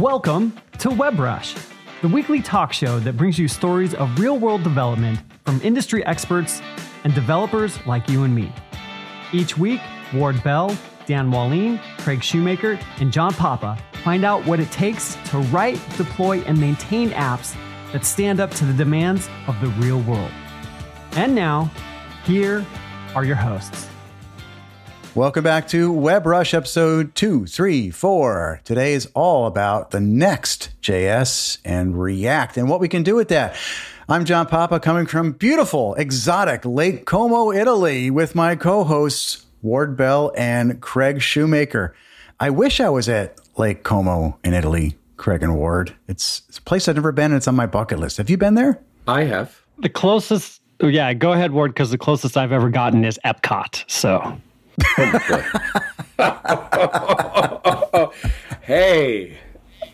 Welcome to WebRush, the weekly talk show that brings you stories of real world development from industry experts and developers like you and me. Each week, Ward Bell, Dan Wahlin, Craig Shoemaker, and John Papa find out what it takes to write, deploy, and maintain apps that stand up to the demands of the real world. And now, here are your hosts. Welcome back to WebRush episode 234. Today is all about the next JS and React and what we can do with that. I'm John Papa coming from beautiful, exotic Lake Como, Italy with my co-hosts Ward Bell and Craig Shoemaker. I wish I was at Lake Como in Italy, Craig and Ward. It's, it's a place I've never been and it's on my bucket list. Have you been there? I have. The closest, yeah, go ahead, Ward, because the closest I've ever gotten is Epcot. So hey,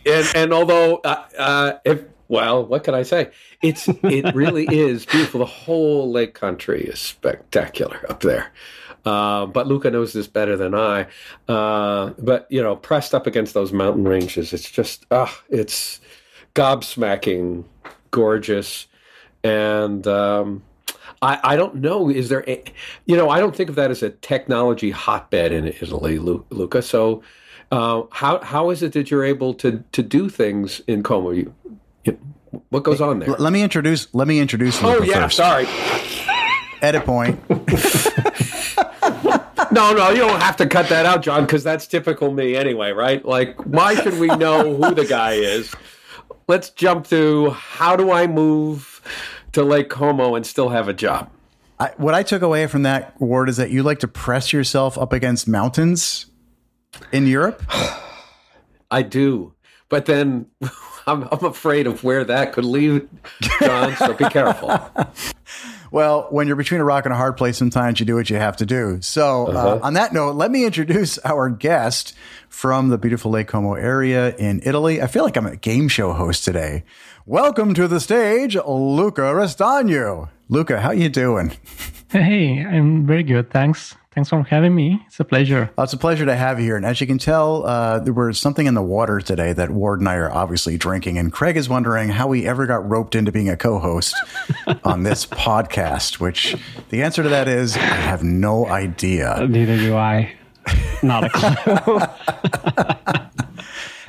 and and although uh, uh, if well, what can I say? It's it really is beautiful. The whole lake country is spectacular up there. Uh, but Luca knows this better than I. Uh, but you know, pressed up against those mountain ranges, it's just ah, it's gobsmacking, gorgeous, and um, I, I don't know. Is there, a, you know, I don't think of that as a technology hotbed in Italy, Luca. So, uh, how how is it that you're able to to do things in Como? You, you, what goes on there? Let me introduce. Let me introduce. Oh yeah, first. sorry. Edit point. no, no, you don't have to cut that out, John, because that's typical me anyway, right? Like, why should we know who the guy is? Let's jump to how do I move to Lake Como and still have a job. I, what I took away from that Ward is that you like to press yourself up against mountains in Europe. I do, but then I'm, I'm afraid of where that could lead, John. So be careful. Well, when you're between a rock and a hard place, sometimes you do what you have to do. So, uh, uh-huh. uh, on that note, let me introduce our guest from the beautiful Lake Como area in Italy. I feel like I'm a game show host today. Welcome to the stage, Luca Restagno. Luca, how you doing? Hey, I'm very good. Thanks. Thanks for having me. It's a pleasure. Well, it's a pleasure to have you here. And as you can tell, uh, there was something in the water today that Ward and I are obviously drinking. And Craig is wondering how we ever got roped into being a co host on this podcast, which the answer to that is I have no idea. Neither do I. Not a clue.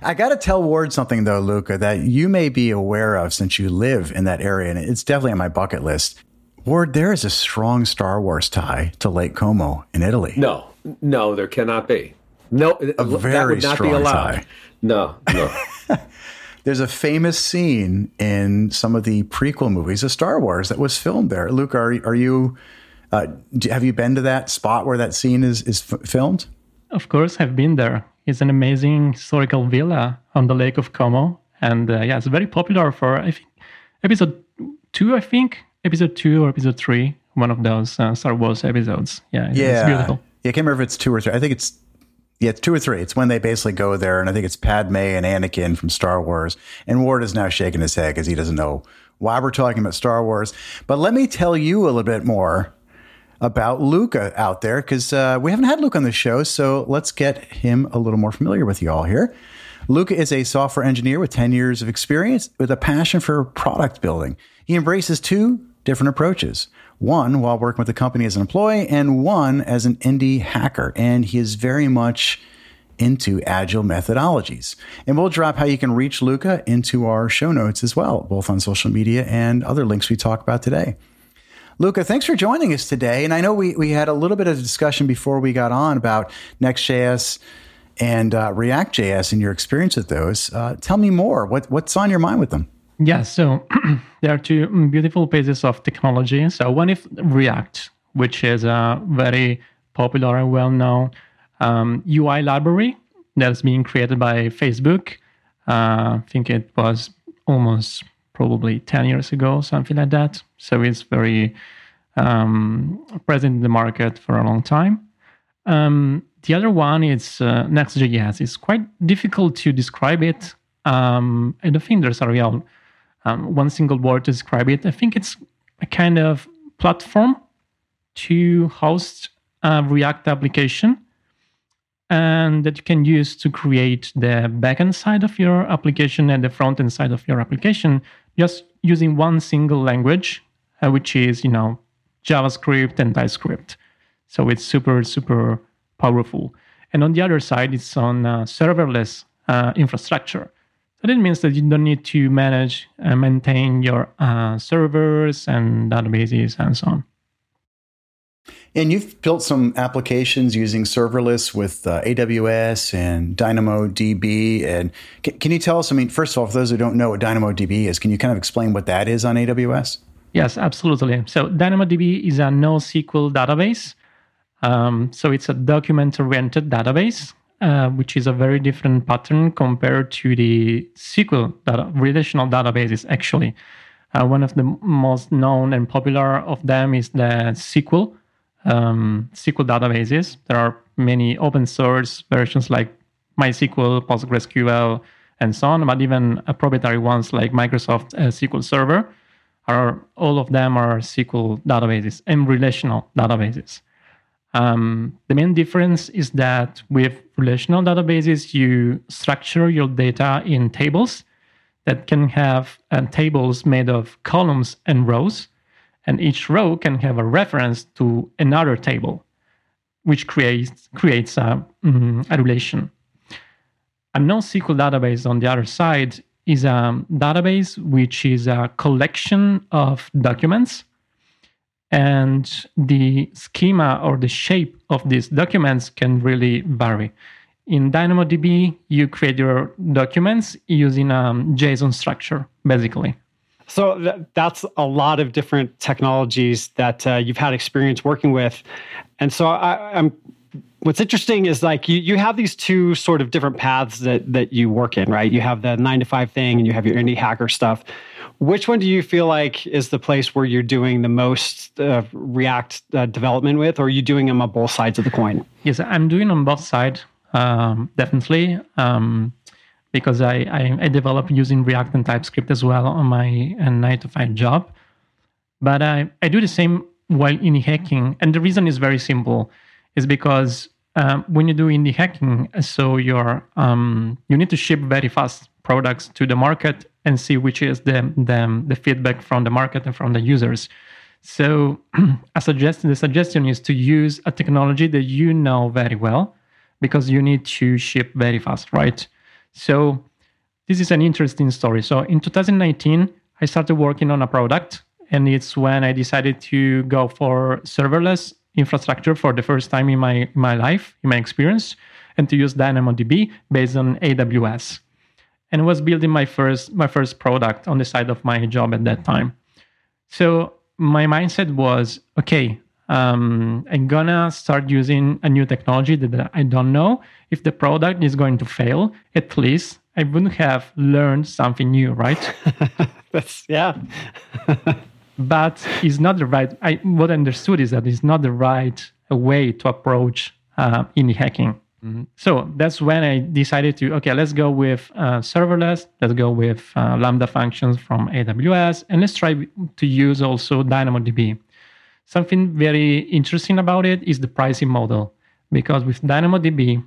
I got to tell Ward something though, Luca, that you may be aware of since you live in that area, and it's definitely on my bucket list. Ward, there is a strong Star Wars tie to Lake Como in Italy. No, no, there cannot be. No, a very that would not strong be allowed. Tie. No, no. There's a famous scene in some of the prequel movies of Star Wars that was filmed there. Luke, are are you? Uh, have you been to that spot where that scene is is f- filmed? Of course, I've been there. It's an amazing historical villa on the Lake of Como, and uh, yeah, it's very popular for I think episode two. I think episode two or episode three, one of those uh, Star Wars episodes. Yeah, yeah, it's beautiful. Yeah, I can't remember if it's two or three. I think it's yeah, it's two or three. It's when they basically go there, and I think it's Padme and Anakin from Star Wars. And Ward is now shaking his head because he doesn't know why we're talking about Star Wars. But let me tell you a little bit more about Luca out there because uh, we haven't had Luca on the show. So let's get him a little more familiar with you all here. Luca is a software engineer with 10 years of experience with a passion for product building. He embraces two different approaches one while working with the company as an employee, and one as an indie hacker. And he is very much into agile methodologies. And we'll drop how you can reach Luca into our show notes as well, both on social media and other links we talk about today. Luca, thanks for joining us today. And I know we, we had a little bit of discussion before we got on about Next.js and uh, React.js and your experience with those. Uh, tell me more. What, what's on your mind with them? Yeah, so there are two beautiful pieces of technology. So one is React, which is a very popular and well-known um, UI library that's being created by Facebook. Uh, I think it was almost probably 10 years ago, something like that. So it's very um, present in the market for a long time. Um, the other one is uh, Next.js. It's quite difficult to describe it. Um, I don't think there's a real um, one single word to describe it. I think it's a kind of platform to host a React application. and that you can use to create the backend side of your application and the front end side of your application just using one single language, uh, which is, you know, JavaScript and TypeScript. So it's super, super powerful. And on the other side, it's on uh, serverless uh, infrastructure. So that means that you don't need to manage and maintain your uh, servers and databases and so on. And you've built some applications using serverless with uh, AWS and DynamoDB. And can, can, you tell us? I mean, first of all, for those who don't know what DynamoDB is, can you kind of explain what that is on AWS? Yes, absolutely. So DynamoDB is a NoSQL database. Um, so it's a document-oriented database, uh, which is a very different pattern compared to the SQL data, relational databases. Actually, uh, one of the most known and popular of them is the SQL um, SQL databases. There are many open source versions like MySQL, PostgreSQL, and so on, but even proprietary ones like Microsoft uh, SQL Server are all of them are SQL databases and relational databases. Um, the main difference is that with relational databases, you structure your data in tables that can have uh, tables made of columns and rows and each row can have a reference to another table, which creates, creates a, mm, a relation. A NoSQL database, on the other side, is a database which is a collection of documents and the schema or the shape of these documents can really vary. In DynamoDB, you create your documents using a JSON structure, basically. So th- that's a lot of different technologies that uh, you've had experience working with, and so I, I'm. What's interesting is like you you have these two sort of different paths that that you work in, right? You have the nine to five thing, and you have your indie hacker stuff. Which one do you feel like is the place where you're doing the most uh, React uh, development with, or are you doing them on both sides of the coin? Yes, I'm doing on both sides, um, definitely. Um, because I, I, I develop using React and TypeScript as well on my uh, nine to five job. But I, I do the same while indie hacking. And the reason is very simple is because um, when you do indie hacking, so you're um, you need to ship very fast products to the market and see which is the, the, the feedback from the market and from the users. So a suggestion, the suggestion is to use a technology that you know very well because you need to ship very fast, right? So this is an interesting story. So in 2019, I started working on a product, and it's when I decided to go for serverless infrastructure for the first time in my my life, in my experience, and to use DynamoDB based on AWS. And was building my first my first product on the side of my job at that time. So my mindset was okay. Um, I'm gonna start using a new technology that I don't know. If the product is going to fail, at least I wouldn't have learned something new, right? That's yeah. but it's not the right. I what I understood is that it's not the right way to approach uh, indie hacking. Mm-hmm. So that's when I decided to okay, let's go with uh, serverless. Let's go with uh, Lambda functions from AWS, and let's try to use also DynamoDB. Something very interesting about it is the pricing model, because with DynamoDB,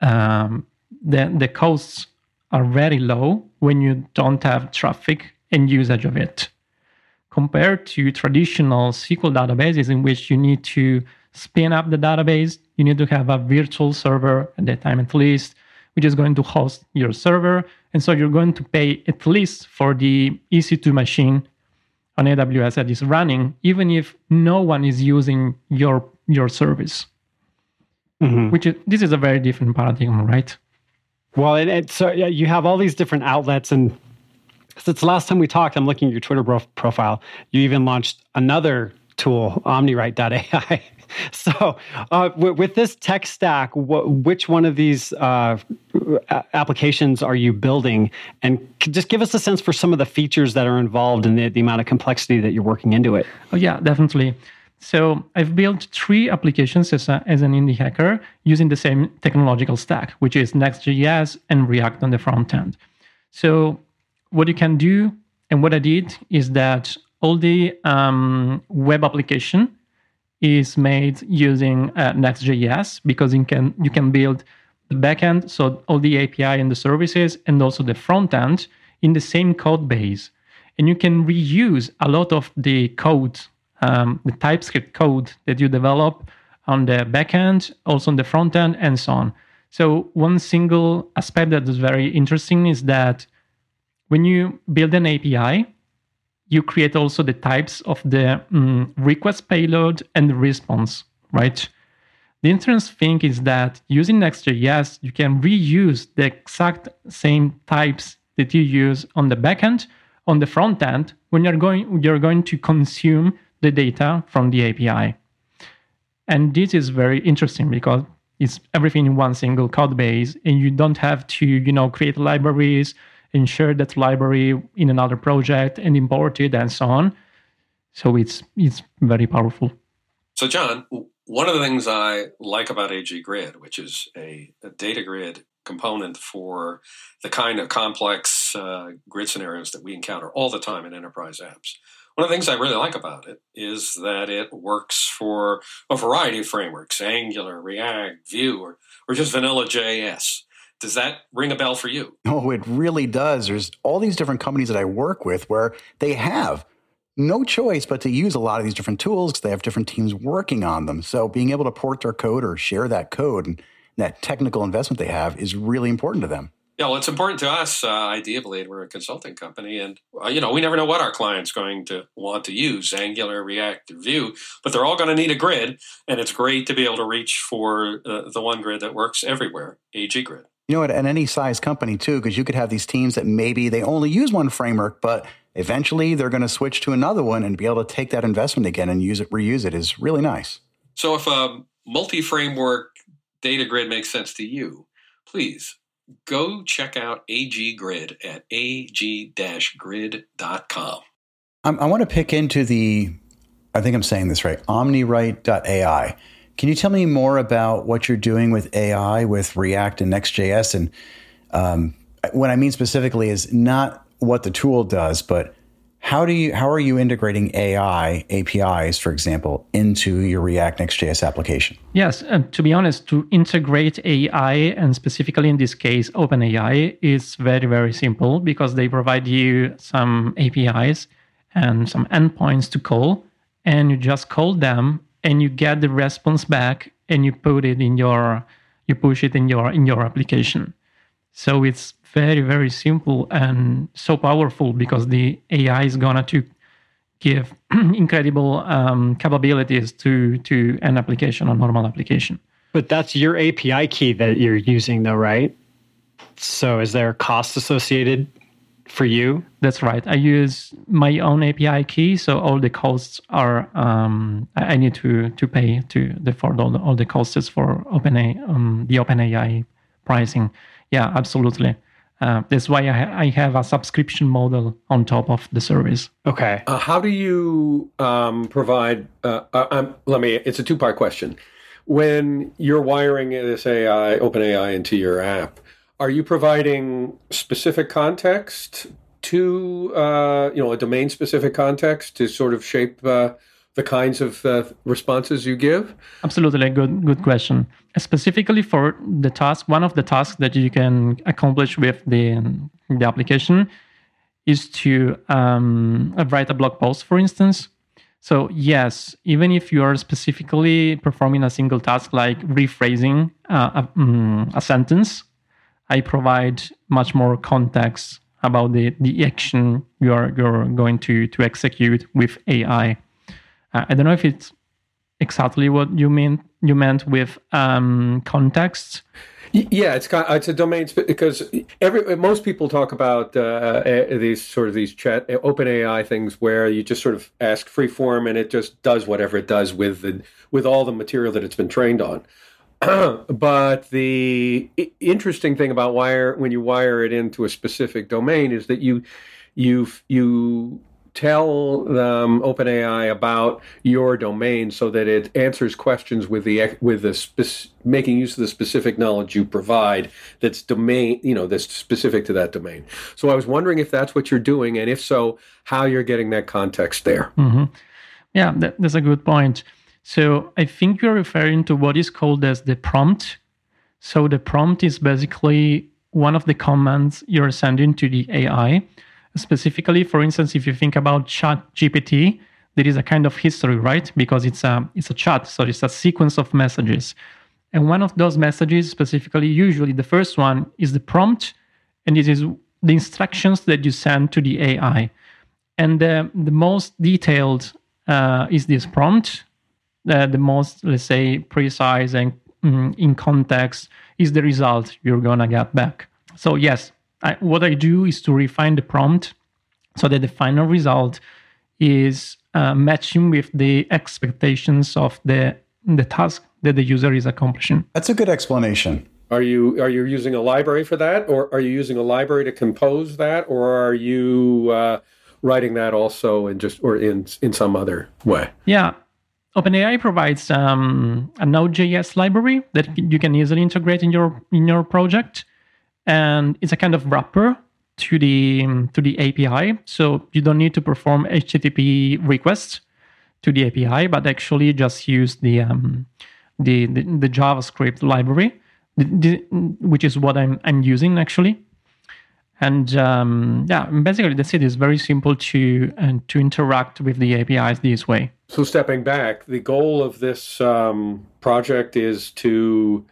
um, the, the costs are very low when you don't have traffic and usage of it, compared to traditional SQL databases in which you need to spin up the database, you need to have a virtual server at that time at least, which is going to host your server. And so you're going to pay at least for the EC2 machine on AWS that is running, even if no one is using your your service. Mm-hmm. Which is, this is a very different paradigm, right? Well, and, and so yeah, you have all these different outlets, and since the last time we talked, I'm looking at your Twitter profile. You even launched another tool, OmniWrite.ai. so, uh, w- with this tech stack, wh- which one of these uh, applications are you building? And just give us a sense for some of the features that are involved and the, the amount of complexity that you're working into it. Oh, yeah, definitely. So I've built three applications as, a, as an indie hacker using the same technological stack, which is Next.js and React on the front end. So what you can do and what I did is that all the um, web application is made using uh, Next.js because you can you can build the backend, so all the API and the services, and also the front end in the same code base, and you can reuse a lot of the code, um, the TypeScript code that you develop on the backend, also on the front end, and so on. So one single aspect that is very interesting is that when you build an API, you create also the types of the um, request payload and the response, right? The interesting thing is that using Next.js, you can reuse the exact same types that you use on the backend, on the front end, when you're going you're going to consume the data from the API. And this is very interesting because it's everything in one single code base, and you don't have to, you know, create libraries, and share that library in another project and import it and so on. So it's it's very powerful. So John, one of the things I like about AG Grid, which is a, a data grid component for the kind of complex uh, grid scenarios that we encounter all the time in enterprise apps. One of the things I really like about it is that it works for a variety of frameworks Angular, React, Vue, or, or just vanilla JS. Does that ring a bell for you? Oh, it really does. There's all these different companies that I work with where they have no choice but to use a lot of these different tools because they have different teams working on them. So being able to port their code or share that code and that technical investment they have is really important to them. Yeah, well, it's important to us. Uh, ideally, we're a consulting company, and uh, you know we never know what our client's going to want to use, Angular, React, or Vue, but they're all going to need a grid, and it's great to be able to reach for uh, the one grid that works everywhere, AG Grid. You know, at, at any size company too, because you could have these teams that maybe they only use one framework, but eventually they're going to switch to another one and be able to take that investment again and use it, reuse it is really nice. So if a multi-framework data grid makes sense to you, please go check out AG Grid at ag-grid.com. I, I want to pick into the, I think I'm saying this right, omniwrite.ai. Can you tell me more about what you're doing with AI with React and Next.js? And um, what I mean specifically is not what the tool does, but how do you how are you integrating AI APIs, for example, into your React Next.js application? Yes, to be honest, to integrate AI and specifically in this case OpenAI is very very simple because they provide you some APIs and some endpoints to call, and you just call them and you get the response back and you put it in your you push it in your in your application. So it's very very simple and so powerful because the ai is gonna to give incredible um, capabilities to to an application a normal application. But that's your api key that you're using though right? So is there a cost associated for you? That's right. I use my own API key, so all the costs are um, I need to to pay to the for all the, all the costs for OpenAI um, the OpenAI pricing. Yeah, absolutely. Uh, that's why I, I, have a subscription model on top of the service. Okay. Uh, how do you um, provide? Uh, uh um, let me. It's a two part question. When you're wiring this AI, OpenAI into your app, are you providing specific context to uh, you know a domain specific context to sort of shape uh, the kinds of uh, responses you give? Absolutely, good good question. Specifically for the task, one of the tasks that you can accomplish with the the application is to um, write a blog post, for instance. So yes, even if you are specifically performing a single task like rephrasing uh, a, um, a sentence I provide much more context about the, the action you're you're going to to execute with AI. Uh, I don't know if it's exactly what you mean you meant with um, context. Yeah, it's got, it's a domain because every most people talk about uh, these sort of these chat open AI things where you just sort of ask free form and it just does whatever it does with the with all the material that it's been trained on. but the interesting thing about wire when you wire it into a specific domain is that you you you tell OpenAI about your domain so that it answers questions with the with the making use of the specific knowledge you provide that's domain you know that's specific to that domain. So I was wondering if that's what you're doing, and if so, how you're getting that context there. Mm-hmm. Yeah, that, that's a good point. So I think you're referring to what is called as the prompt. So the prompt is basically one of the commands you're sending to the AI. Specifically, for instance, if you think about Chat GPT, there is a kind of history, right? Because it's a it's a chat, so it's a sequence of messages. And one of those messages, specifically, usually the first one is the prompt, and it is the instructions that you send to the AI. And the, the most detailed uh, is this prompt. Uh, the most, let's say, precise and mm, in context is the result you're gonna get back. So yes, I, what I do is to refine the prompt so that the final result is uh, matching with the expectations of the the task that the user is accomplishing. That's a good explanation. Are you are you using a library for that, or are you using a library to compose that, or are you uh, writing that also in just or in in some other way? Yeah, OpenAI provides um, a Node.js library that you can easily integrate in your in your project, and it's a kind of wrapper to the to the API. So you don't need to perform HTTP requests to the API, but actually just use the um, the, the, the JavaScript library, which is what I'm I'm using actually. And um, yeah, basically that's it. It's very simple to and to interact with the APIs this way. So stepping back, the goal of this um, project is to,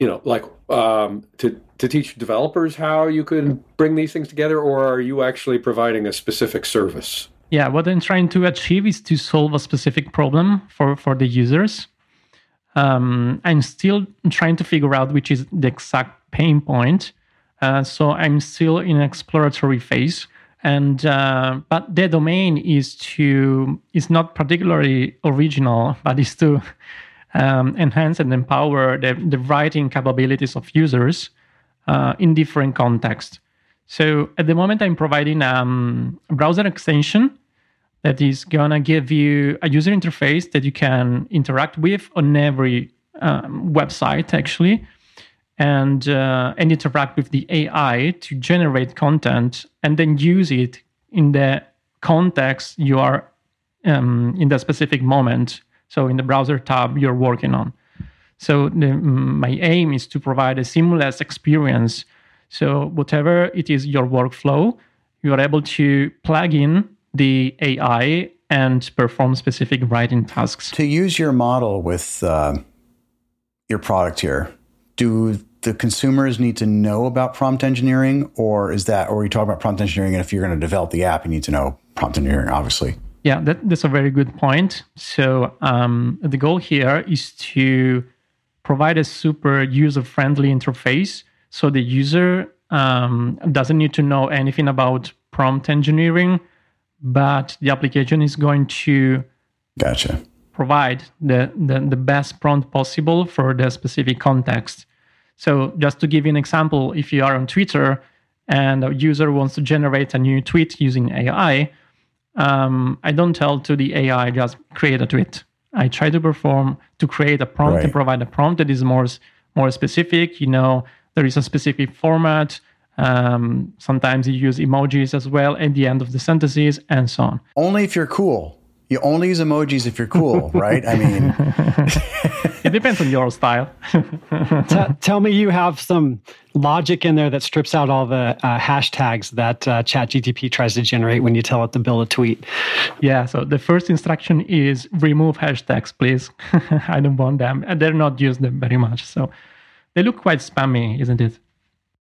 you know, like um, to to teach developers how you could bring these things together, or are you actually providing a specific service? Yeah, what I'm trying to achieve is to solve a specific problem for for the users. Um, I'm still trying to figure out which is the exact pain point. Uh, so I'm still in exploratory phase, and uh, but the domain is to is not particularly original, but is to um, enhance and empower the, the writing capabilities of users uh, in different contexts. So at the moment, I'm providing um, a browser extension that is gonna give you a user interface that you can interact with on every um, website actually and uh, and interact with the ai to generate content and then use it in the context you are um, in the specific moment. So in the browser tab you're working on. So the, my aim is to provide a seamless experience. So whatever it is your workflow you are able to plug in the AI and perform specific writing tasks. To use your model with uh, your product here, do the consumers need to know about prompt engineering, or is that, or are you talking about prompt engineering? And if you're going to develop the app, you need to know prompt engineering, obviously. Yeah, that, that's a very good point. So um, the goal here is to provide a super user-friendly interface, so the user um, doesn't need to know anything about prompt engineering but the application is going to gotcha provide the, the, the best prompt possible for the specific context. So just to give you an example, if you are on Twitter and a user wants to generate a new tweet using AI, um, I don't tell to the AI just create a tweet. I try to perform to create a prompt right. and provide a prompt that is more more specific. You know, there is a specific format. Um, sometimes you use emojis as well at the end of the sentences and so on. Only if you're cool. You only use emojis if you're cool, right? I mean, it depends on your style. T- tell me you have some logic in there that strips out all the uh, hashtags that uh, ChatGTP tries to generate when you tell it to build a tweet. Yeah, so the first instruction is remove hashtags, please. I don't want them. And they're not used them very much. So they look quite spammy, isn't it?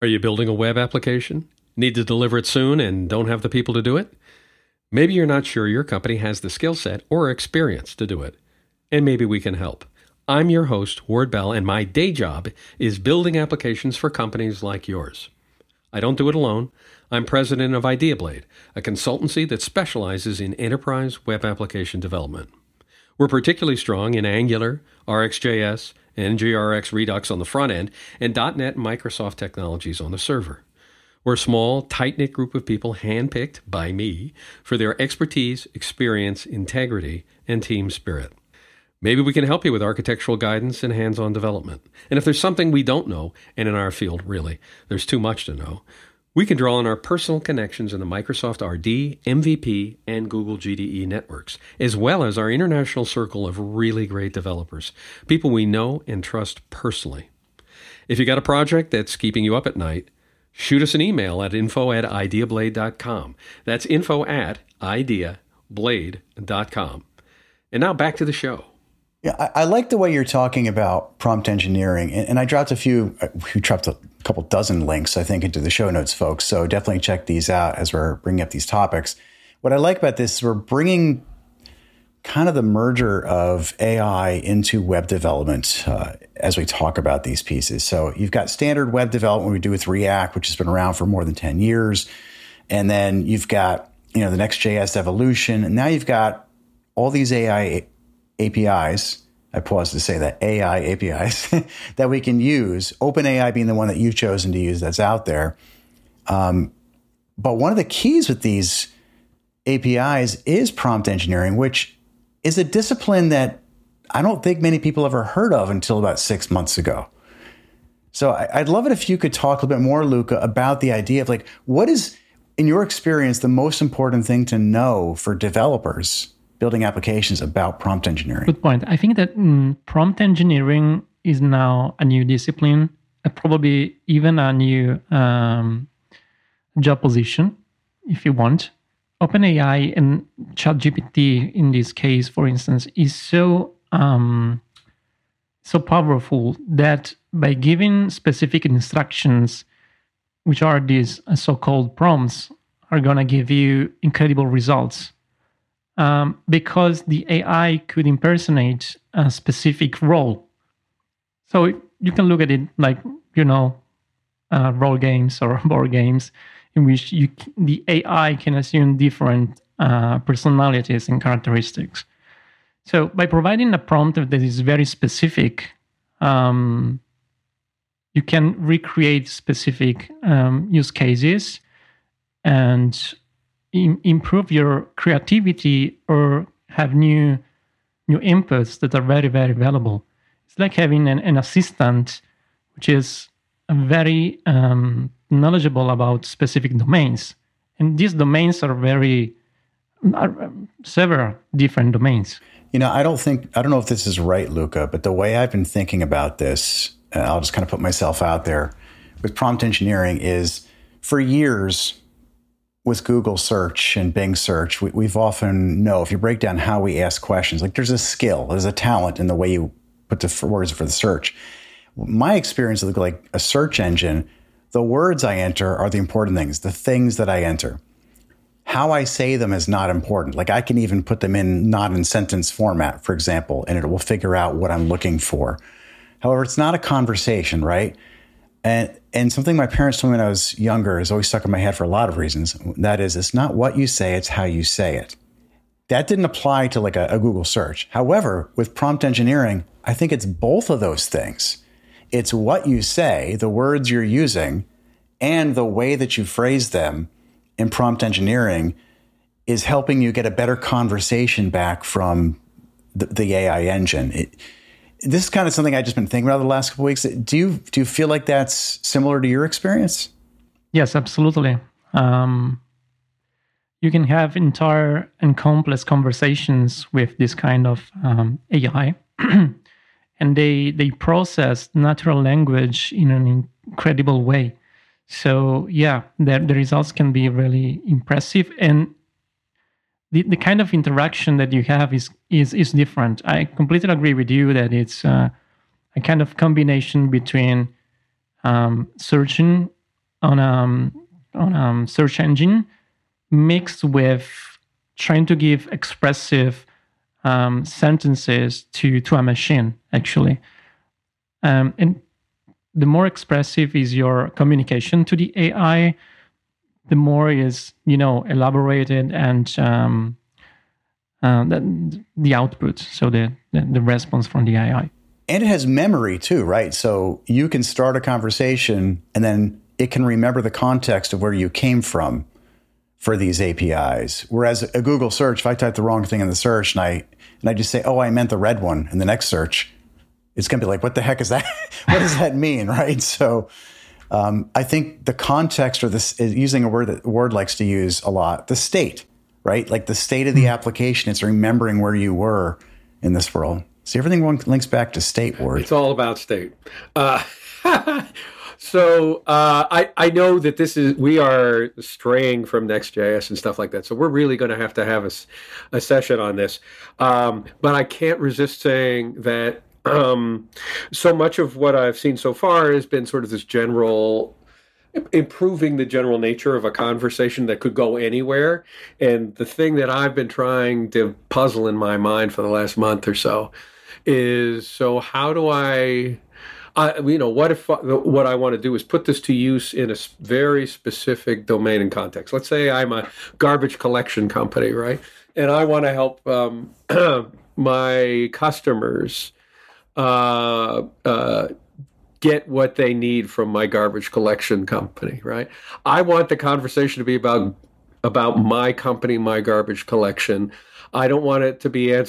Are you building a web application? Need to deliver it soon and don't have the people to do it? Maybe you're not sure your company has the skill set or experience to do it. And maybe we can help. I'm your host, Ward Bell, and my day job is building applications for companies like yours. I don't do it alone. I'm president of IdeaBlade, a consultancy that specializes in enterprise web application development. We're particularly strong in Angular, RxJS, NGRX Redux on the front end, and .NET and Microsoft technologies on the server. We're a small, tight knit group of people handpicked by me for their expertise, experience, integrity, and team spirit. Maybe we can help you with architectural guidance and hands on development. And if there's something we don't know, and in our field, really, there's too much to know, We can draw on our personal connections in the Microsoft RD, MVP, and Google GDE networks, as well as our international circle of really great developers, people we know and trust personally. If you got a project that's keeping you up at night, shoot us an email at info at ideablade.com. That's info at ideablade.com. And now back to the show. Yeah, I, I, like the way you're talking about prompt engineering, and, and I dropped a few. Uh, we dropped a couple dozen links, I think, into the show notes, folks. So definitely check these out as we're bringing up these topics. What I like about this is we're bringing kind of the merger of AI into web development uh, as we talk about these pieces. So you've got standard web development we do with React, which has been around for more than ten years, and then you've got you know the Next.js evolution, and now you've got all these AI APIs. I pause to say that AI APIs that we can use, OpenAI being the one that you've chosen to use that's out there. Um, but one of the keys with these APIs is prompt engineering, which is a discipline that I don't think many people ever heard of until about six months ago. So I'd love it if you could talk a little bit more, Luca, about the idea of like, what is, in your experience, the most important thing to know for developers building applications about prompt engineering. Good point. I think that mm, prompt engineering is now a new discipline, uh, probably even a new um, job position, if you want. OpenAI and ChatGPT, in this case, for instance, is so um, so powerful that by giving specific instructions, which are these so-called prompts, are to give you incredible results um, because the AI could impersonate a specific role. So you can look at it like you know, uh, role games or board games in which you the AI can assume different uh, personalities and characteristics. So by providing a prompt that is very specific, um, you can recreate specific um, use cases and Im- improve your creativity or have new new inputs that are very very valuable. It's like having an, an assistant which is a very um, knowledgeable about specific domains, and these domains are very are um, several different domains. You know, I don't think I don't know if this is right, Luca, but the way I've been thinking about this, uh, I'll just kind of put myself out there with prompt engineering is for years with Google search and Bing search, we, have often know if you break down how we ask questions, like there's a skill, there's a talent in the way you put the words for the search. My experience with like a search engine, the words I enter are the important things, the things that I enter. How I say them is not important. Like I can even put them in not in sentence format, for example, and it will figure out what I'm looking for. However, it's not a conversation, right? And and something my parents told me when I was younger is always stuck in my head for a lot of reasons. That is, it's not what you say, it's how you say it. That didn't apply to like a, a Google search. However, with prompt engineering, I think it's both of those things. It's what you say, the words you're using, and the way that you phrase them in prompt engineering is helping you get a better conversation back from the, the AI engine. It, this is kind of something I've just been thinking about the last couple weeks. Do you do you feel like that's similar to your experience? Yes, absolutely. Um, you can have entire and complex conversations with this kind of um, AI, and they they process natural language in an incredible way. So yeah, the, the results can be really impressive and the, the kind of interaction that you have is is is different. I completely agree with you that it's uh, a kind of combination between um, searching on a um, on a um, search engine mixed with trying to give expressive um, sentences to to a machine actually um, and the more expressive is your communication to the ai the more is you know elaborated and um, uh, the, the output, so the, the, the response from the AI. And it has memory too, right? So you can start a conversation and then it can remember the context of where you came from for these APIs. Whereas a Google search, if I type the wrong thing in the search and I and I just say, "Oh, I meant the red one," in the next search, it's going to be like, "What the heck is that? what does that mean?" Right? So Um, I think the context or this is using a word that Ward likes to use a lot, the state, right? Like the state of the mm-hmm. application. It's remembering where you were in this world. See, everything links back to state, Ward. It's all about state. Uh, so uh, I I know that this is we are straying from Next.js and stuff like that. So we're really going to have to have a, a session on this. Um, but I can't resist saying that um, so much of what I've seen so far has been sort of this general improving the general nature of a conversation that could go anywhere. And the thing that I've been trying to puzzle in my mind for the last month or so is so how do I I, you know, what if what I want to do is put this to use in a very specific domain and context? Let's say I'm a garbage collection company, right? And I want to help um, my customers uh, uh, get what they need from my garbage collection company, right? I want the conversation to be about about my company, my garbage collection. I don't want it to be uh,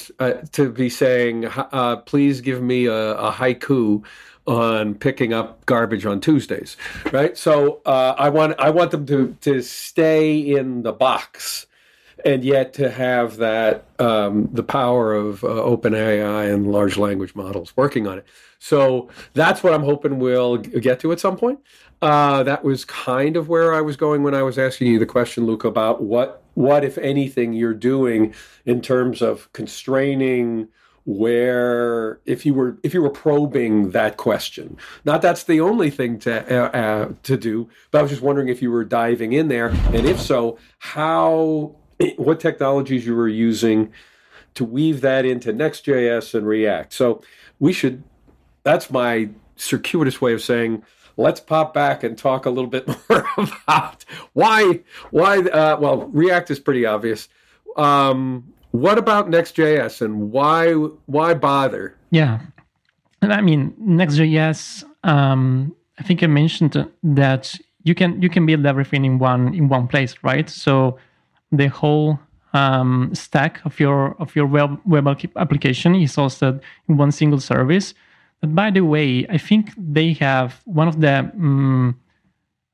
to be saying, uh, "Please give me a, a, haiku on picking up garbage on Tuesdays," right? So uh, I want I want them to to stay in the box and yet to have that um, the power of uh, open AI and large language models working on it. So that's what I'm hoping we'll get to at some point. Uh, that was kind of where I was going when I was asking you the question, Luke, about what what if anything you're doing in terms of constraining where if you were if you were probing that question not that's the only thing to uh, uh, to do but i was just wondering if you were diving in there and if so how what technologies you were using to weave that into Next.js and React. So we should, that's my circuitous way of saying, let's pop back and talk a little bit more about why, why, uh, well, React is pretty obvious. Um, what about Next.js and why, why bother? Yeah. I mean, Next.js, um, I think I mentioned that you can, you can build everything in one, in one place, right? So the whole um, stack of your of your web web application is hosted in one single service. But by the way, I think they have one of the um,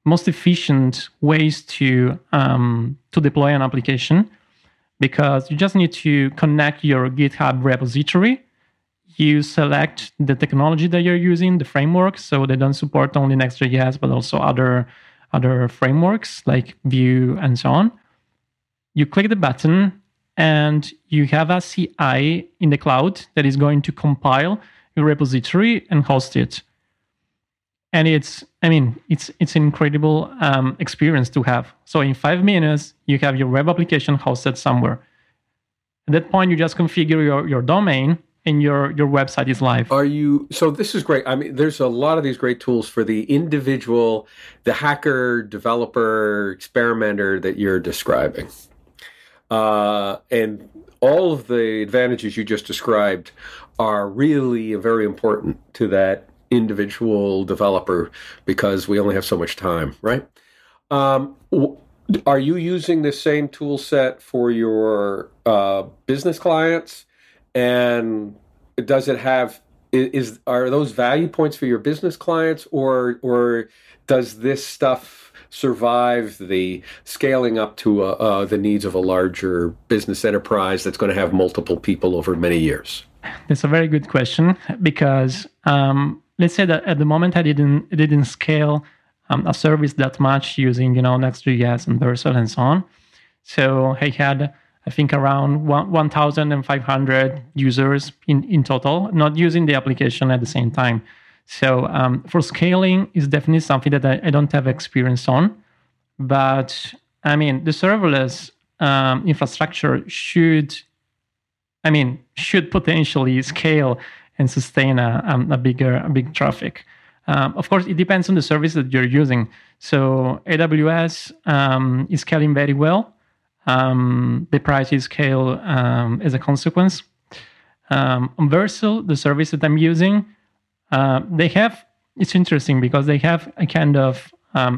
most efficient ways to um, to deploy an application because you just need to connect your GitHub repository. You select the technology that you're using, the framework, so they don't support only Next.js but also other other frameworks like Vue and so on you click the button and you have a CI in the cloud that is going to compile your repository and host it. And it's, I mean, it's it's an incredible um, experience to have. So in five minutes, you have your web application hosted somewhere. At that point, you just configure your, your domain and your your website is live. Are you so this is great. I mean there's a lot of these great tools for the individual the hacker, developer, experimenter that you're describing. Uh, and all of the advantages you just described are really very important to that individual developer because we only have so much time, right? Um, are you using the same tool set for your uh, business clients? And does it have is are those value points for your business clients, or or does this stuff survive the scaling up to uh, uh, the needs of a larger business enterprise that's going to have multiple people over many years? That's a very good question because um, let's say that at the moment I didn't didn't scale um, a service that much using you know Next.js and Vercel and so on. So I had I think around 1,500 users in, in total, not using the application at the same time. So um, for scaling is definitely something that I, I, don't have experience on. But I mean, the serverless um, infrastructure should, I mean, should potentially scale and sustain a, um, a bigger, a big traffic. Um, of course, it depends on the service that you're using. So AWS um, is scaling very well. Um, the price is scale um, as a consequence. Um, on Vercel, the service that I'm using, uh, they have it's interesting because they have a kind of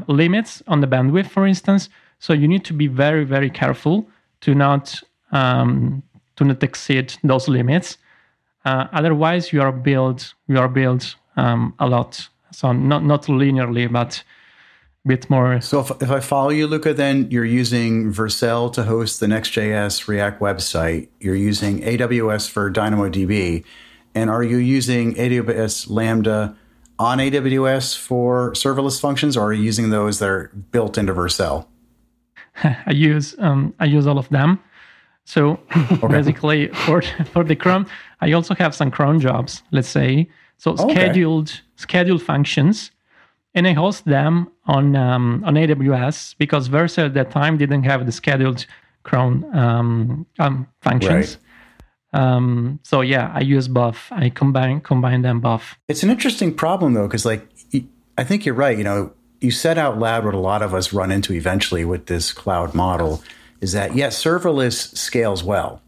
limits on the bandwidth, for instance. So you need to be very, very careful to not to not exceed those limits. Uh, otherwise, you are built you are built um, a lot. So not not linearly, but a bit more. So if, if I follow you, Luca, then you're using Vercel to host the Next.js React website. You're using AWS for DynamoDB. And are you using AWS Lambda on AWS for serverless functions, or are you using those that are built into Vercel? I use um, I use all of them. So okay. basically, for for the cron, I also have some cron jobs. Let's say so scheduled okay. scheduled functions, and I host them on um, on AWS because Vercel at that time didn't have the scheduled cron um, um, functions. Right. Um, so yeah, I use both. I combine combine them both. It's an interesting problem though, because like I think you're right. You know, you said out loud what a lot of us run into eventually with this cloud model is that yes, serverless scales well,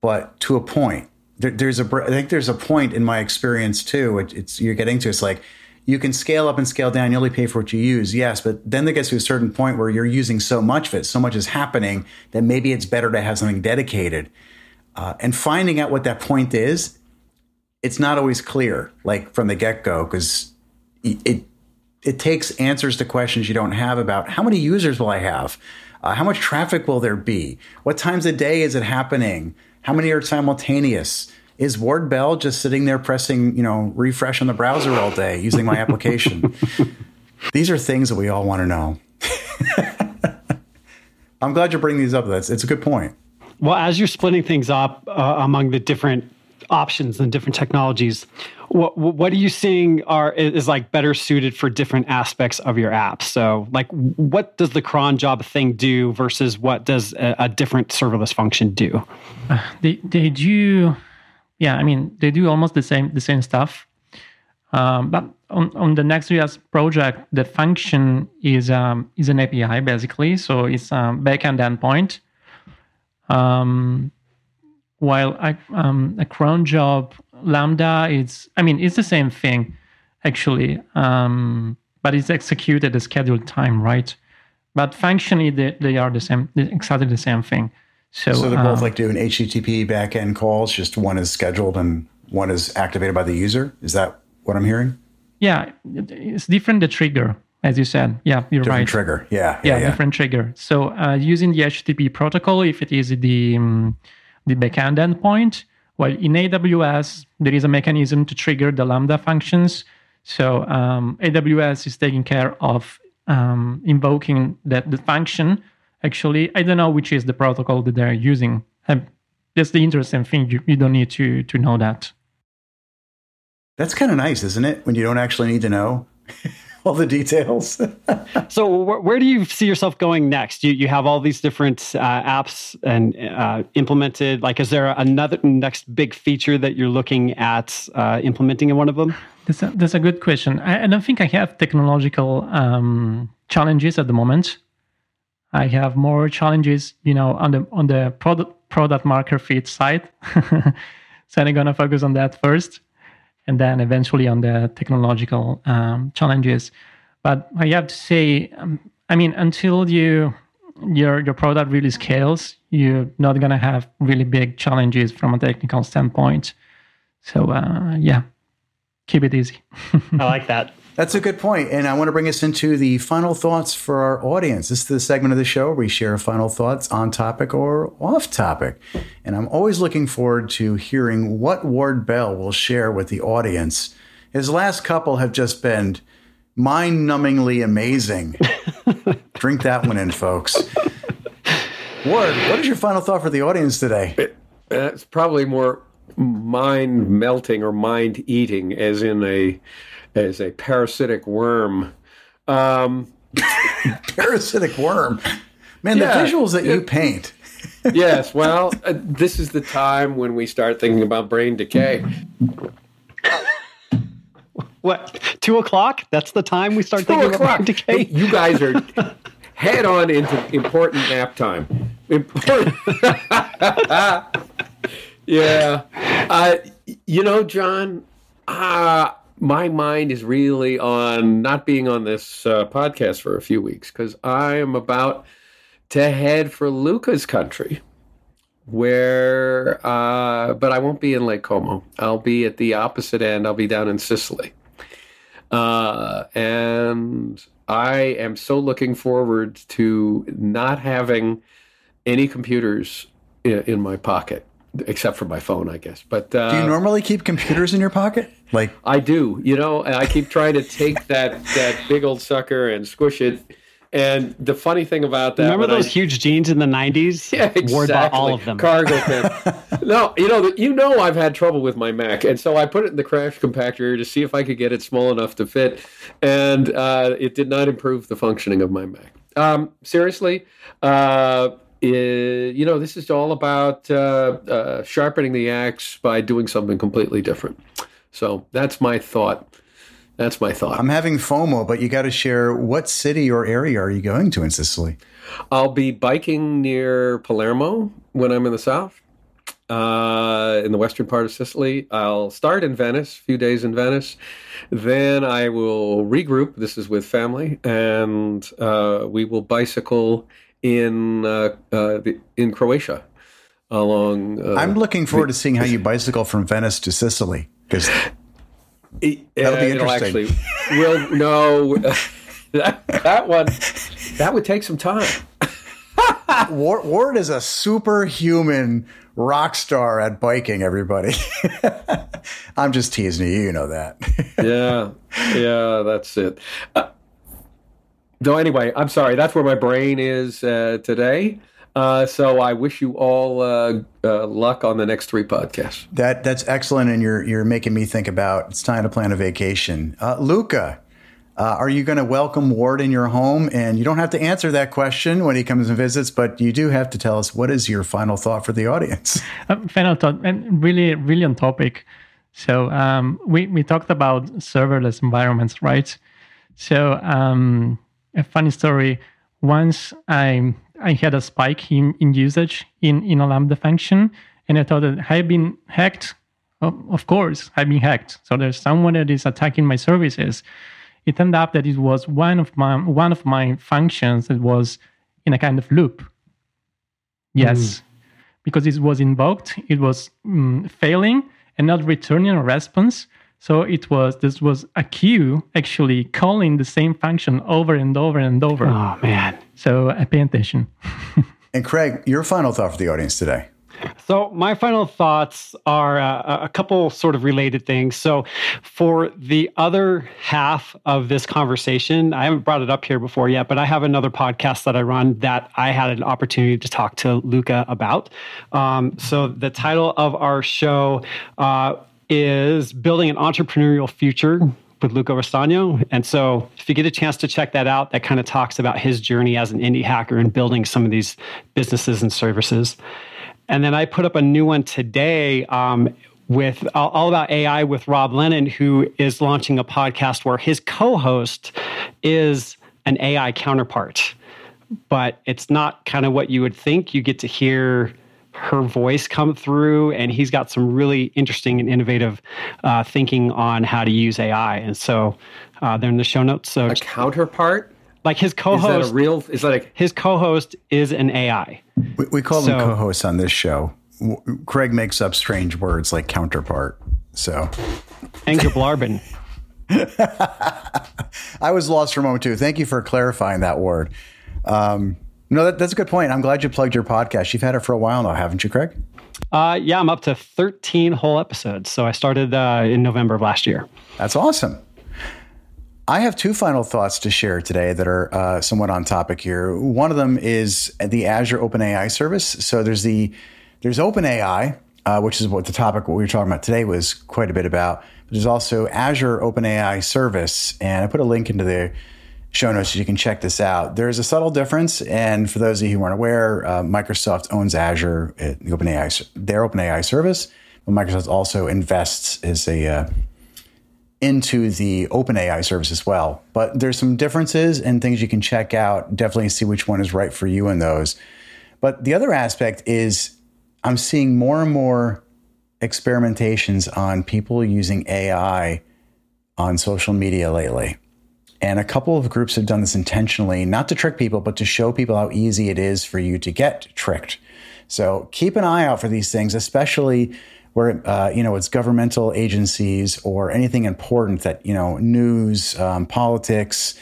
but to a point. There, there's a I think there's a point in my experience too. It, it's you're getting to. It's like you can scale up and scale down. You only pay for what you use, yes, but then there gets to a certain point where you're using so much of it, so much is happening that maybe it's better to have something dedicated. Uh, and finding out what that point is, it's not always clear, like from the get go, because it it takes answers to questions you don't have about how many users will I have, uh, how much traffic will there be, what times a day is it happening, how many are simultaneous. Is Ward Bell just sitting there pressing, you know, refresh on the browser all day using my application? these are things that we all want to know. I'm glad you're bringing these up. That's it's a good point. Well, as you're splitting things up uh, among the different options and different technologies, what what are you seeing are is like better suited for different aspects of your app? So, like, what does the cron job thing do versus what does a, a different serverless function do? Uh, they they do, yeah. I mean, they do almost the same the same stuff. Um, but on, on the Next.js project, the function is um, is an API basically, so it's a backend endpoint um, while I, um, a cron job lambda is, I mean, it's the same thing actually, um, but it's executed at scheduled time, right? But functionally, they, they are the same, exactly the same thing. So, so they're both uh, like doing HTTP backend calls. Just one is scheduled and one is activated by the user. Is that what I'm hearing? Yeah, it's different. The trigger as you said. Yeah, you're different right. trigger. Yeah, yeah, yeah, different trigger. So uh, using the HTTP protocol, if it is the um, the backend endpoint, well, in AWS there is a mechanism to trigger the Lambda functions. So um, AWS is taking care of um, invoking that the function. Actually, I don't know which is the protocol that they're using. Um, that's the interesting thing. You, you don't need to to know that. That's kind of nice, isn't it? When you don't actually need to know. all the details. so, wh- where do you see yourself going next? You you have all these different uh, apps and uh, implemented. Like, is there another next big feature that you're looking at uh, implementing in one of them? That's a, that's a good question. I, I don't think I have technological um, challenges at the moment. I have more challenges, you know, on the on the product product market fit side. so I'm gonna focus on that first and then eventually on the technological um, challenges. But I have to say, um, I mean, until you your your product really scales, you're not gonna have really big challenges from a technical standpoint. So uh, yeah, keep it easy. I like that. That's a good point. And I want to bring us into the final thoughts for our audience. This is the segment of the show where we share final thoughts on topic or off topic. And I'm always looking forward to hearing what Ward Bell will share with the audience. His last couple have just been mind numbingly amazing. Drink that one in, folks. Ward, what is your final thought for the audience today? It, it's probably more mind melting or mind eating, as in a as a parasitic worm. Um, parasitic worm. Man, yeah, the visuals that you paint. yes, well, uh, this is the time when we start thinking about brain decay. What? Two o'clock? That's the time we start Two thinking o'clock. about brain decay. You guys are head on into important nap time. Important. yeah, uh, you know, John. Uh, my mind is really on not being on this uh, podcast for a few weeks because I am about to head for Luca's country, where, uh, but I won't be in Lake Como. I'll be at the opposite end. I'll be down in Sicily. Uh, and I am so looking forward to not having any computers in, in my pocket, except for my phone, I guess. But uh, Do you normally keep computers in your pocket? Like I do, you know, and I keep trying to take that that big old sucker and squish it. And the funny thing about that, Remember those I, huge jeans in the 90s? Yeah, exactly. Ward bought all of them. Cargo pants. no, you know, you know, I've had trouble with my Mac, and so I put it in the crash compactor to see if I could get it small enough to fit, and uh, it did not improve the functioning of my Mac. Um, seriously, uh, i- you know, this is all about uh, uh, sharpening the axe by doing something completely different. So that's my thought. That's my thought. I'm having FOMO, but you got to share what city or area are you going to in Sicily? I'll be biking near Palermo when I'm in the south, uh, in the western part of Sicily. I'll start in Venice, a few days in Venice. Then I will regroup. This is with family, and uh, we will bicycle in uh, uh, the, in Croatia along. Uh, I'm looking forward to seeing how you bicycle from Venice to Sicily because it, that'll be interesting. Actually, will no. that, that one, that would take some time. Ward, Ward is a superhuman rock star at biking. Everybody, I'm just teasing you. You know that. yeah, yeah, that's it. Uh, though, anyway, I'm sorry. That's where my brain is uh, today. Uh, so I wish you all uh, uh, luck on the next three podcasts. That that's excellent, and you're you're making me think about it's time to plan a vacation. Uh, Luca, uh, are you going to welcome Ward in your home? And you don't have to answer that question when he comes and visits, but you do have to tell us what is your final thought for the audience. Final thought, and really, really on topic. So um, we we talked about serverless environments, right? So um, a funny story. Once I I had a spike in, in usage in in a Lambda function, and I thought that I've been hacked. Of, of course, I've been hacked. So there's someone that is attacking my services. It turned out that it was one of my one of my functions that was in a kind of loop. Yes because it was invoked, it was mm, failing and not returning a response. So it was this was a queue actually calling the same function over and over and over. Oh, man. So uh, pay attention. And Craig, your final thought for the audience today. So, my final thoughts are uh, a couple sort of related things. So, for the other half of this conversation, I haven't brought it up here before yet, but I have another podcast that I run that I had an opportunity to talk to Luca about. Um, so, the title of our show uh, is Building an Entrepreneurial Future with Luca Restagno. And so if you get a chance to check that out, that kind of talks about his journey as an indie hacker and building some of these businesses and services. And then I put up a new one today um, with all, all about AI with Rob Lennon, who is launching a podcast where his co-host is an AI counterpart. But it's not kind of what you would think. You get to hear her voice come through, and he's got some really interesting and innovative uh, thinking on how to use AI. And so uh, they're in the show notes. So A counterpart? like his Is that co-host, a real? Is that a? his co-host is an AI. We, we call them co-hosts on this show. Craig makes up strange words like counterpart. So Angel Blarbin. I was lost for a moment too. Thank you for clarifying that word. Um, no, that, that's a good point. I'm glad you plugged your podcast. You've had it for a while now, haven't you, Craig? Uh, yeah, I'm up to 13 whole episodes. So I started uh, in November of last year. That's awesome. I have two final thoughts to share today that are uh, somewhat on topic here. One of them is the Azure OpenAI service. So there's the there's OpenAI, uh, which is what the topic what we were talking about today was quite a bit about. But there's also Azure OpenAI service, and I put a link into the show notes so you can check this out. There's a subtle difference, and for those of you who aren't aware, uh, Microsoft owns Azure, uh, the OpenAI, their OpenAI service, but Microsoft also invests as a uh, into the OpenAI service as well. But there's some differences and things you can check out. Definitely see which one is right for you in those. But the other aspect is I'm seeing more and more experimentations on people using AI on social media lately. And a couple of groups have done this intentionally, not to trick people, but to show people how easy it is for you to get tricked. So keep an eye out for these things, especially where uh, you know it's governmental agencies or anything important that you know news, um, politics,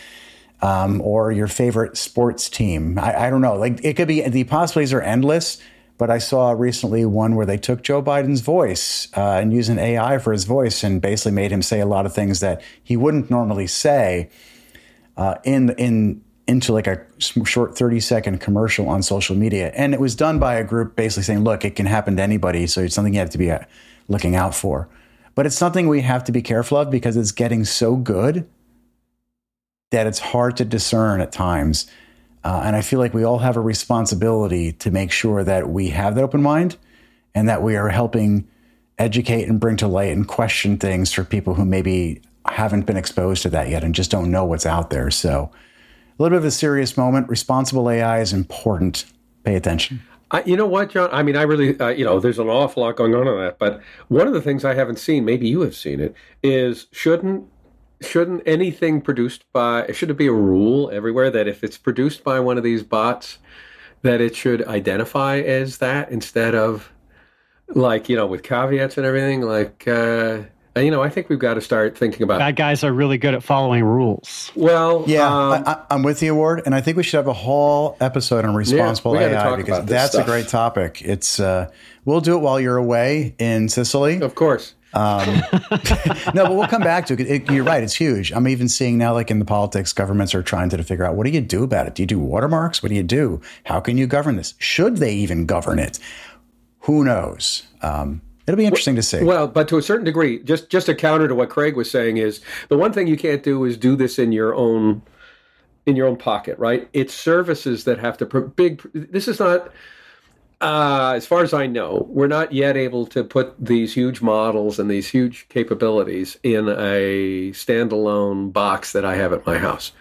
um, or your favorite sports team. I, I, don't know. Like it could be the possibilities are endless. But I saw recently one where they took Joe Biden's voice uh, and using AI for his voice and basically made him say a lot of things that he wouldn't normally say uh, in in into like a short 30 second commercial on social media. And it was done by a group basically saying, look, it can happen to anybody. So it's something you have to be uh, looking out for. But it's something we have to be careful of because it's getting so good that it's hard to discern at times. Uh, and I feel like we all have a responsibility to make sure that we have that open mind and that we are helping educate and bring to light and question things for people who maybe haven't been exposed to that yet and just don't know what's out there. So, a little bit of a serious moment. Responsible AI is important. Pay attention. I, you know what, John? I mean, I really, uh, you know, there's an awful lot going on in that. But one of the things I haven't seen, maybe you have seen it, is shouldn't shouldn't anything produced by should it be a rule everywhere that if it's produced by one of these bots, that it should identify as that instead of like you know with caveats and everything like. Uh, you know, I think we've got to start thinking about. Bad guys are really good at following rules. Well, yeah, um, I, am with you, Ward, and I think we should have a whole episode on responsible yeah, AI because that's stuff. a great topic. It's uh, we'll do it while you're away in Sicily, of course. Um, no, but we'll come back to it. it. You're right; it's huge. I'm even seeing now, like in the politics, governments are trying to figure out what do you do about it. Do you do watermarks? What do you do? How can you govern this? Should they even govern it? Who knows? Um, It'll be interesting to see. Well, but to a certain degree, just just a counter to what Craig was saying is the one thing you can't do is do this in your own in your own pocket, right? It's services that have to big. This is not. Uh, as far as I know, we're not yet able to put these huge models and these huge capabilities in a standalone box that I have at my house,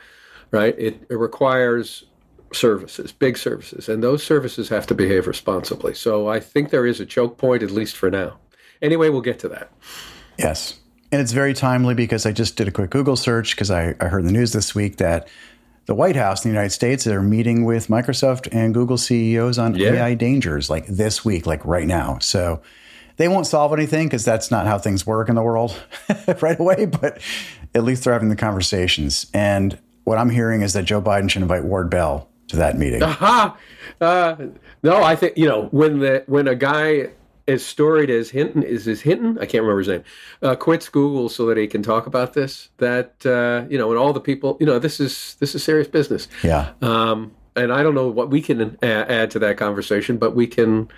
right? It, it requires services, big services, and those services have to behave responsibly. So I think there is a choke point, at least for now. Anyway, we'll get to that. Yes. And it's very timely because I just did a quick Google search because I, I heard the news this week that the White House in the United States are meeting with Microsoft and Google CEOs on yeah. AI dangers like this week, like right now. So they won't solve anything because that's not how things work in the world right away, but at least they're having the conversations. And what I'm hearing is that Joe Biden should invite Ward Bell to that meeting. Aha! Uh, no, I think you know when the when a guy as storied as Hinton is his Hinton, I can't remember his name, uh, quits Google so that he can talk about this. That uh, you know, and all the people, you know, this is this is serious business. Yeah. Um, and I don't know what we can add to that conversation, but we can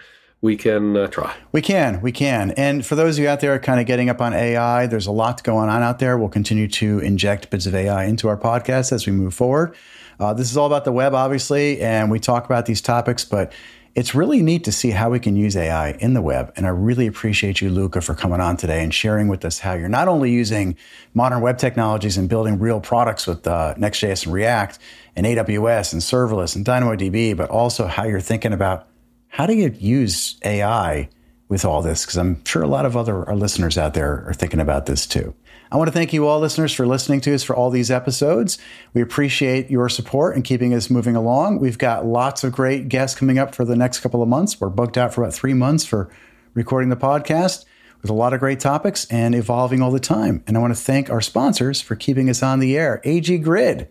we can uh, try. We can, we can. And for those of you out there kind of getting up on AI, there's a lot going on out there. We'll continue to inject bits of AI into our podcast as we move forward. Uh, this is all about the web, obviously, and we talk about these topics, but it's really neat to see how we can use AI in the web. And I really appreciate you, Luca, for coming on today and sharing with us how you're not only using modern web technologies and building real products with uh, Next.js and React and AWS and serverless and DynamoDB, but also how you're thinking about how do you use AI with all this? Because I'm sure a lot of other listeners out there are thinking about this too. I want to thank you all, listeners, for listening to us for all these episodes. We appreciate your support and keeping us moving along. We've got lots of great guests coming up for the next couple of months. We're booked out for about three months for recording the podcast with a lot of great topics and evolving all the time. And I want to thank our sponsors for keeping us on the air AG Grid,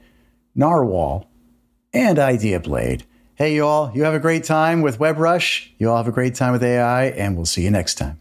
Narwhal, and IdeaBlade. Hey, you all, you have a great time with WebRush. You all have a great time with AI, and we'll see you next time.